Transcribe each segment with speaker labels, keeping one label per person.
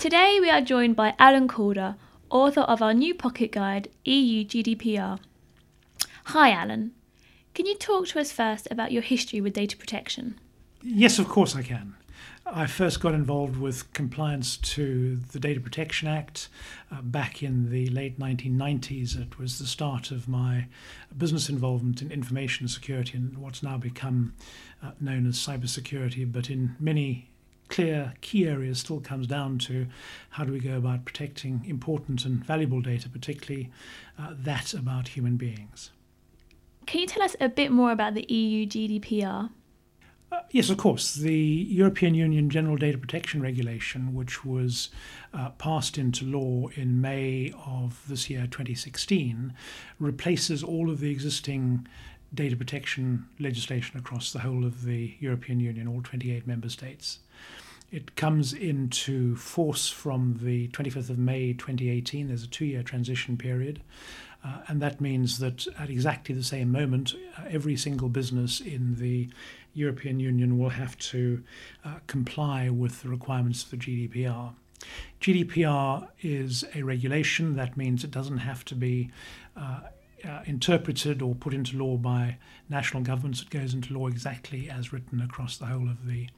Speaker 1: Today we are joined by Alan Calder, author of our new pocket guide, EU GDPR. Hi, Alan. Can you talk to us first about your history with data protection?
Speaker 2: Yes, of course I can. I first got involved with compliance to the Data Protection Act uh, back in the late 1990s. It was the start of my business involvement in information security and what's now become uh, known as cybersecurity, but in many clear key areas still comes down to how do we go about protecting important and valuable data, particularly uh, that about human beings.
Speaker 1: Can you tell us a bit more about the EU GDPR?
Speaker 2: Uh, yes, of course. The European Union General Data Protection Regulation, which was uh, passed into law in May of this year, 2016, replaces all of the existing data protection legislation across the whole of the European Union, all 28 member states. It comes into force from the 25th of May 2018. There's a two year transition period. Uh, and that means that at exactly the same moment, uh, every single business in the European Union will have to uh, comply with the requirements of the GDPR. GDPR is a regulation. That means it doesn't have to be uh, interpreted or put into law by national governments. It goes into law exactly as written across the whole of the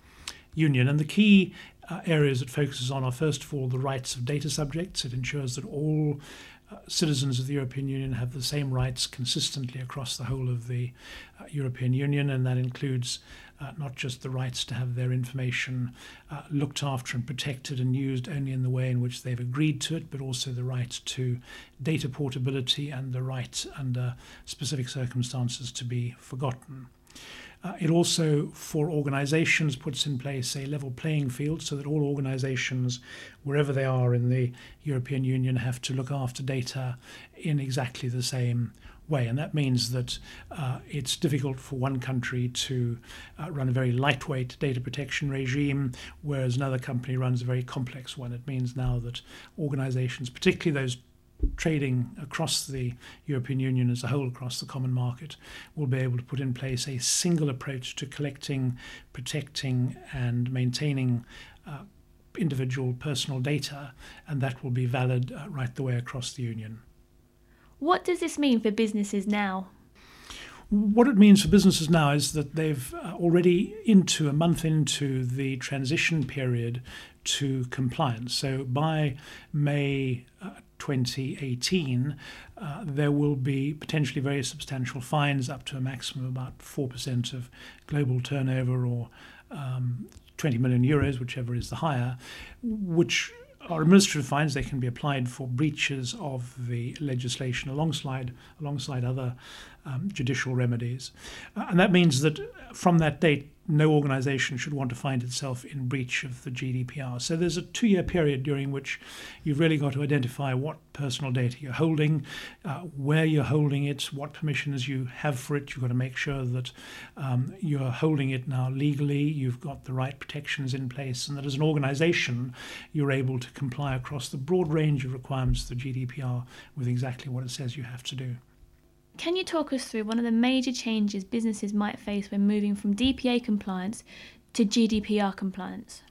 Speaker 2: union. And the key uh, areas it focuses on are, first of all, the rights of data subjects. It ensures that all uh, citizens of the European Union have the same rights consistently across the whole of the uh, European Union, and that includes uh, not just the rights to have their information uh, looked after and protected and used only in the way in which they've agreed to it, but also the right to data portability and the right under specific circumstances to be forgotten. Uh, it also, for organizations, puts in place a level playing field so that all organizations, wherever they are in the European Union, have to look after data in exactly the same way. And that means that uh, it's difficult for one country to uh, run a very lightweight data protection regime, whereas another company runs a very complex one. It means now that organizations, particularly those trading across the European Union as a whole, across the common market, will be able to put in place a single approach to collecting, protecting, and maintaining uh, individual personal data, and that will be valid uh, right the way across the Union.
Speaker 1: What does this mean for businesses now?
Speaker 2: What it means for businesses now is that they've uh, already into a month into the transition period to compliance. So by May uh, 2018, uh, there will be potentially very substantial fines up to a maximum of about 4% of global turnover or um, 20 million euros, whichever is the higher, which are administrative fines. They can be applied for breaches of the legislation alongside alongside other um, judicial remedies, uh, and that means that from that date, no organisation should want to find itself in breach of the GDPR. So there's a two year period during which you've really got to identify what personal data you're holding, uh, where you're holding it, what permissions you have for it. You've got to make sure that um, you're holding it now legally, you've got the right protections in place, and that as an organisation you're able to comply across the broad range of requirements of the GDPR with exactly what it says you have to do.
Speaker 1: Can you talk us through one of the major changes businesses might face when moving from DPA compliance to GDPR compliance?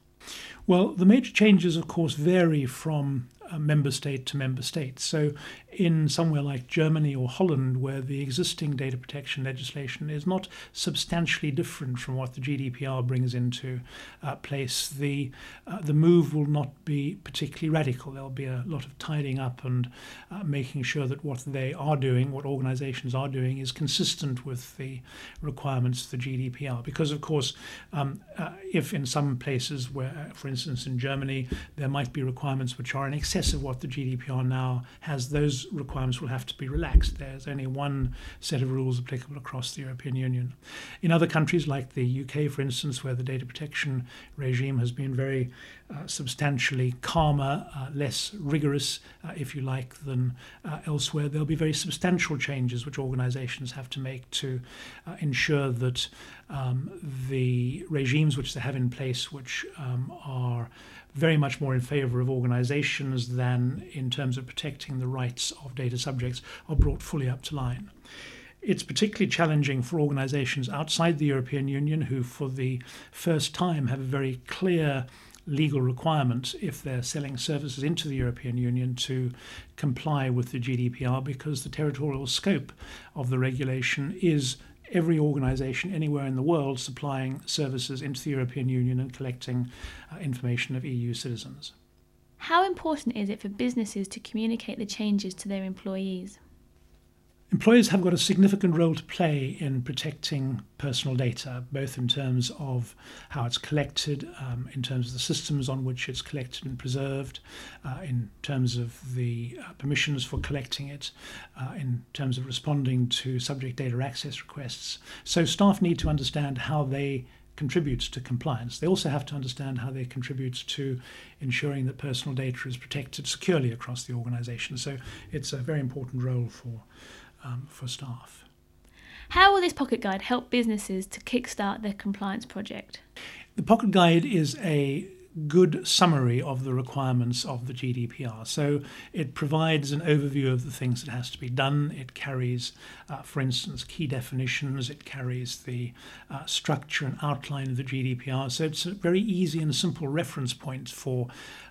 Speaker 2: Well, the major changes, of course, vary from uh, member state to member state. So, in somewhere like Germany or Holland, where the existing data protection legislation is not substantially different from what the GDPR brings into uh, place, the uh, the move will not be particularly radical. There'll be a lot of tidying up and uh, making sure that what they are doing, what organisations are doing, is consistent with the requirements of the GDPR. Because, of course, um, uh, if in some places where, for instance, in Germany, there might be requirements which are in excess of what the GDPR now has, those requirements will have to be relaxed. There's only one set of rules applicable across the European Union. In other countries, like the UK, for instance, where the data protection regime has been very uh, substantially calmer, uh, less rigorous, uh, if you like, than uh, elsewhere, there'll be very substantial changes which organizations have to make to uh, ensure that um, the regimes which they have in place, which um, are very much more in favor of organizations than in terms of protecting the rights of data subjects are brought fully up to line. It's particularly challenging for organizations outside the European Union who, for the first time, have a very clear legal requirement if they're selling services into the European Union to comply with the GDPR because the territorial scope of the regulation is every organisation anywhere in the world supplying services into the European Union and collecting uh, information of EU citizens.
Speaker 1: How important is it for businesses to communicate the changes to their employees?
Speaker 2: Employers have got a significant role to play in protecting personal data, both in terms of how it's collected, um, in terms of the systems on which it's collected and preserved, uh, in terms of the uh, permissions for collecting it, uh, in terms of responding to subject data access requests. So, staff need to understand how they contribute to compliance. They also have to understand how they contribute to ensuring that personal data is protected securely across the organization. So, it's a very important role for um, for staff.
Speaker 1: How will this pocket guide help businesses to kickstart their compliance project?
Speaker 2: The pocket guide is a good summary of the requirements of the GDPR. So it provides an overview of the things that has to be done. It carries, uh, for instance, key definitions. It carries the uh, structure and outline of the GDPR. So it's a very easy and simple reference point for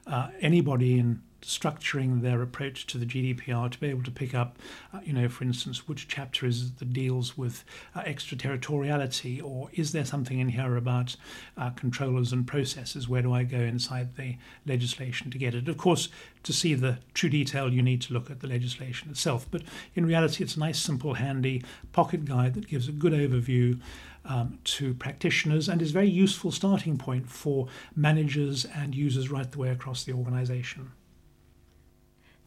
Speaker 2: uh, anybody in structuring their approach to the GDPR to be able to pick up, uh, you know, for instance, which chapter is that deals with uh, extraterritoriality, or is there something in here about uh, controllers and processes? Where do I go inside the legislation to get it? Of course, to see the true detail, you need to look at the legislation itself. But in reality, it's a nice, simple, handy pocket guide that gives a good overview. Um, to practitioners and is a very useful starting point for managers and users right the way across the organization.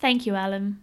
Speaker 1: Thank you, Alan.